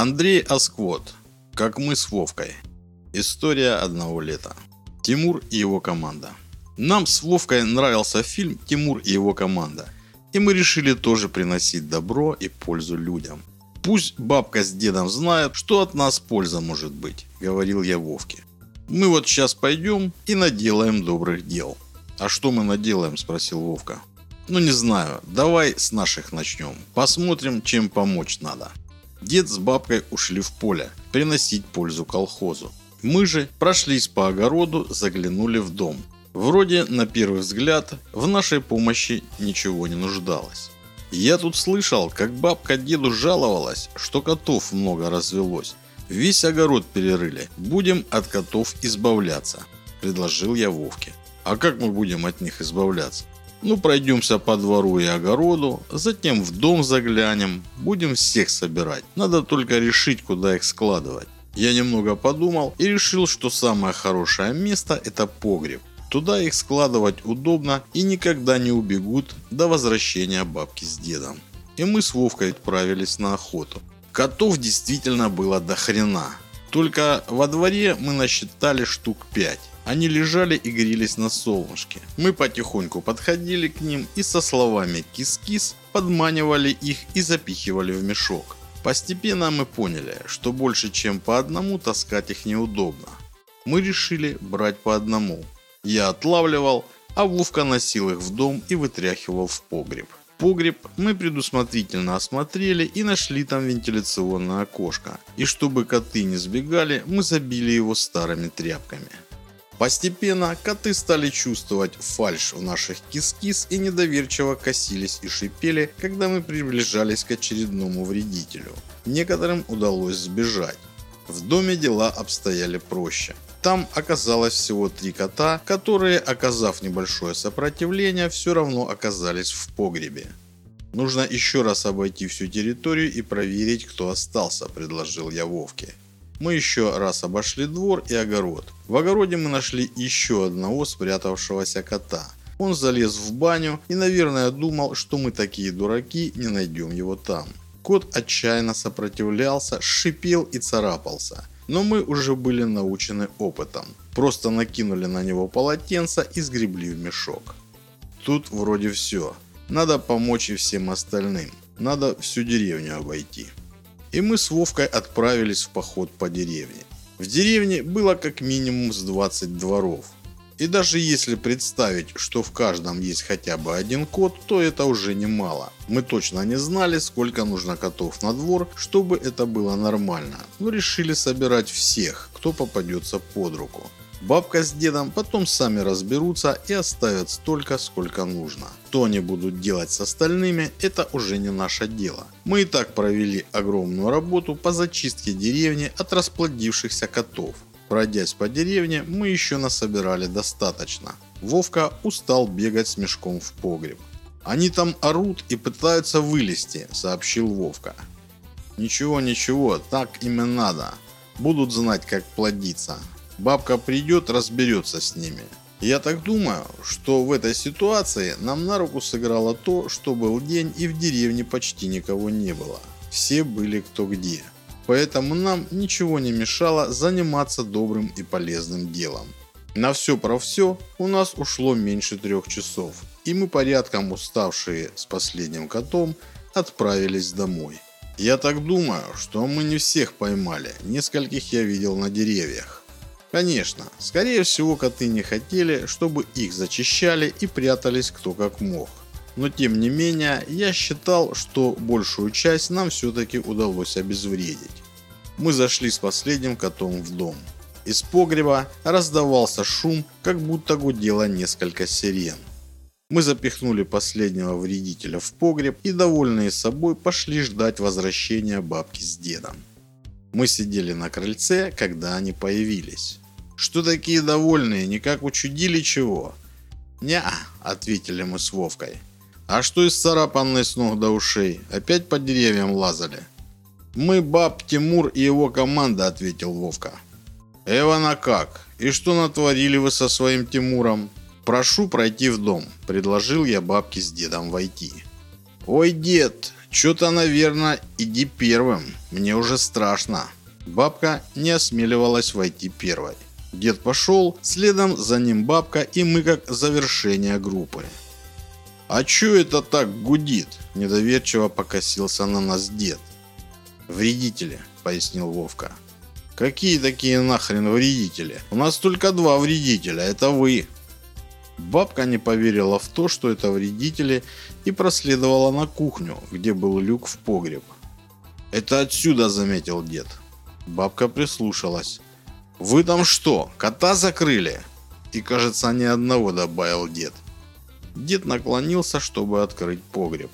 Андрей Асквот. Как мы с Вовкой. История одного лета. Тимур и его команда. Нам с Вовкой нравился фильм «Тимур и его команда». И мы решили тоже приносить добро и пользу людям. Пусть бабка с дедом знают, что от нас польза может быть, говорил я Вовке. Мы вот сейчас пойдем и наделаем добрых дел. А что мы наделаем, спросил Вовка. Ну не знаю, давай с наших начнем. Посмотрим, чем помочь надо. Дед с бабкой ушли в поле, приносить пользу колхозу. Мы же прошлись по огороду, заглянули в дом. Вроде, на первый взгляд, в нашей помощи ничего не нуждалось. Я тут слышал, как бабка деду жаловалась, что котов много развелось. Весь огород перерыли. Будем от котов избавляться, предложил я Вовке. А как мы будем от них избавляться? Ну, пройдемся по двору и огороду, затем в дом заглянем, будем всех собирать. Надо только решить, куда их складывать. Я немного подумал и решил, что самое хорошее место это погреб. Туда их складывать удобно и никогда не убегут до возвращения бабки с дедом. И мы с Вовкой отправились на охоту. Котов действительно было до хрена. Только во дворе мы насчитали штук 5. Они лежали и грелись на солнышке. Мы потихоньку подходили к ним и со словами «кис-кис» подманивали их и запихивали в мешок. Постепенно мы поняли, что больше чем по одному таскать их неудобно. Мы решили брать по одному. Я отлавливал, а Вовка носил их в дом и вытряхивал в погреб. Погреб мы предусмотрительно осмотрели и нашли там вентиляционное окошко. И чтобы коты не сбегали, мы забили его старыми тряпками. Постепенно коты стали чувствовать фальш в наших кис-кис и недоверчиво косились и шипели, когда мы приближались к очередному вредителю. Некоторым удалось сбежать. В доме дела обстояли проще. Там оказалось всего три кота, которые, оказав небольшое сопротивление, все равно оказались в погребе. «Нужно еще раз обойти всю территорию и проверить, кто остался», – предложил я Вовке. Мы еще раз обошли двор и огород. В огороде мы нашли еще одного спрятавшегося кота. Он залез в баню и, наверное, думал, что мы такие дураки, не найдем его там. Кот отчаянно сопротивлялся, шипел и царапался. Но мы уже были научены опытом. Просто накинули на него полотенце и сгребли в мешок. Тут вроде все. Надо помочь и всем остальным. Надо всю деревню обойти и мы с Вовкой отправились в поход по деревне. В деревне было как минимум с 20 дворов. И даже если представить, что в каждом есть хотя бы один кот, то это уже немало. Мы точно не знали, сколько нужно котов на двор, чтобы это было нормально, но решили собирать всех, кто попадется под руку. Бабка с дедом потом сами разберутся и оставят столько, сколько нужно. Что они будут делать с остальными, это уже не наше дело. Мы и так провели огромную работу по зачистке деревни от расплодившихся котов. Пройдясь по деревне, мы еще насобирали достаточно. Вовка устал бегать с мешком в погреб. «Они там орут и пытаются вылезти», – сообщил Вовка. «Ничего, ничего, так им и надо. Будут знать, как плодиться. Бабка придет, разберется с ними. Я так думаю, что в этой ситуации нам на руку сыграло то, что был день и в деревне почти никого не было. Все были кто где. Поэтому нам ничего не мешало заниматься добрым и полезным делом. На все про все у нас ушло меньше трех часов, и мы порядком уставшие с последним котом отправились домой. Я так думаю, что мы не всех поймали, нескольких я видел на деревьях. Конечно, скорее всего коты не хотели, чтобы их зачищали и прятались кто как мог. Но тем не менее, я считал, что большую часть нам все-таки удалось обезвредить. Мы зашли с последним котом в дом. Из погреба раздавался шум, как будто гудело несколько сирен. Мы запихнули последнего вредителя в погреб и, довольные собой, пошли ждать возвращения бабки с дедом. Мы сидели на крыльце, когда они появились. Что такие довольные, никак учудили чего? не ответили мы с Вовкой. А что из царапанной с ног до ушей? Опять по деревьям лазали? Мы баб Тимур и его команда, ответил Вовка. Эвана как? И что натворили вы со своим Тимуром? Прошу пройти в дом, предложил я бабке с дедом войти. Ой, дед, Что-то, наверное, иди первым. Мне уже страшно. Бабка не осмеливалась войти первой. Дед пошел, следом за ним бабка и мы как завершение группы. «А чё это так гудит?» – недоверчиво покосился на нас дед. «Вредители», – пояснил Вовка. «Какие такие нахрен вредители? У нас только два вредителя, это вы». Бабка не поверила в то, что это вредители, и проследовала на кухню, где был люк в погреб. «Это отсюда», – заметил дед. Бабка прислушалась. «Вы там что, кота закрыли?» «И, кажется, ни одного», – добавил дед. Дед наклонился, чтобы открыть погреб.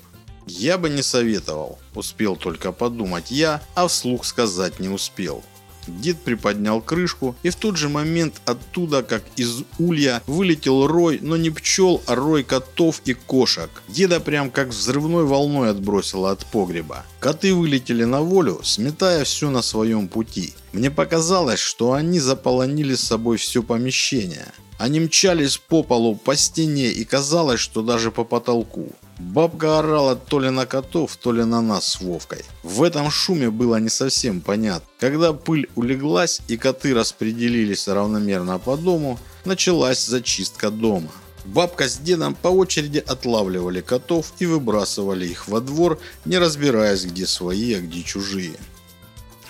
«Я бы не советовал», – успел только подумать я, а вслух сказать не успел. Дед приподнял крышку, и в тот же момент оттуда, как из улья, вылетел рой, но не пчел, а рой котов и кошек. Деда прям как взрывной волной отбросило от погреба. Коты вылетели на волю, сметая все на своем пути. Мне показалось, что они заполонили с собой все помещение. Они мчались по полу, по стене и казалось, что даже по потолку. Бабка орала то ли на котов, то ли на нас с Вовкой. В этом шуме было не совсем понятно. Когда пыль улеглась и коты распределились равномерно по дому, началась зачистка дома. Бабка с дедом по очереди отлавливали котов и выбрасывали их во двор, не разбираясь, где свои, а где чужие.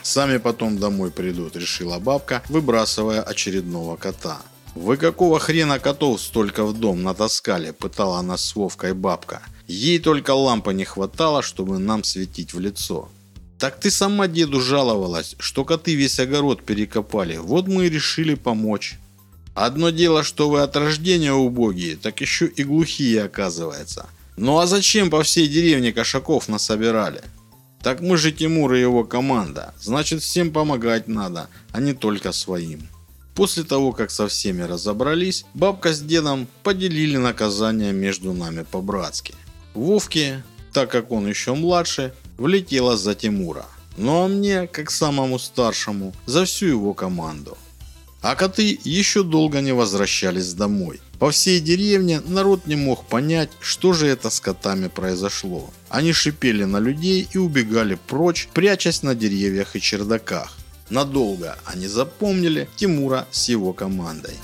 Сами потом домой придут, решила бабка, выбрасывая очередного кота. «Вы какого хрена котов столько в дом натаскали?» – пытала нас с Вовкой бабка. Ей только лампы не хватало, чтобы нам светить в лицо. «Так ты сама деду жаловалась, что коты весь огород перекопали. Вот мы и решили помочь». «Одно дело, что вы от рождения убогие, так еще и глухие оказывается. Ну а зачем по всей деревне кошаков насобирали?» «Так мы же Тимур и его команда. Значит, всем помогать надо, а не только своим». После того, как со всеми разобрались, бабка с дедом поделили наказание между нами по-братски. Вовке, так как он еще младше, влетело за Тимура. Ну а мне, как самому старшему, за всю его команду. А коты еще долго не возвращались домой. По всей деревне народ не мог понять, что же это с котами произошло. Они шипели на людей и убегали прочь, прячась на деревьях и чердаках. Надолго они запомнили Тимура с его командой.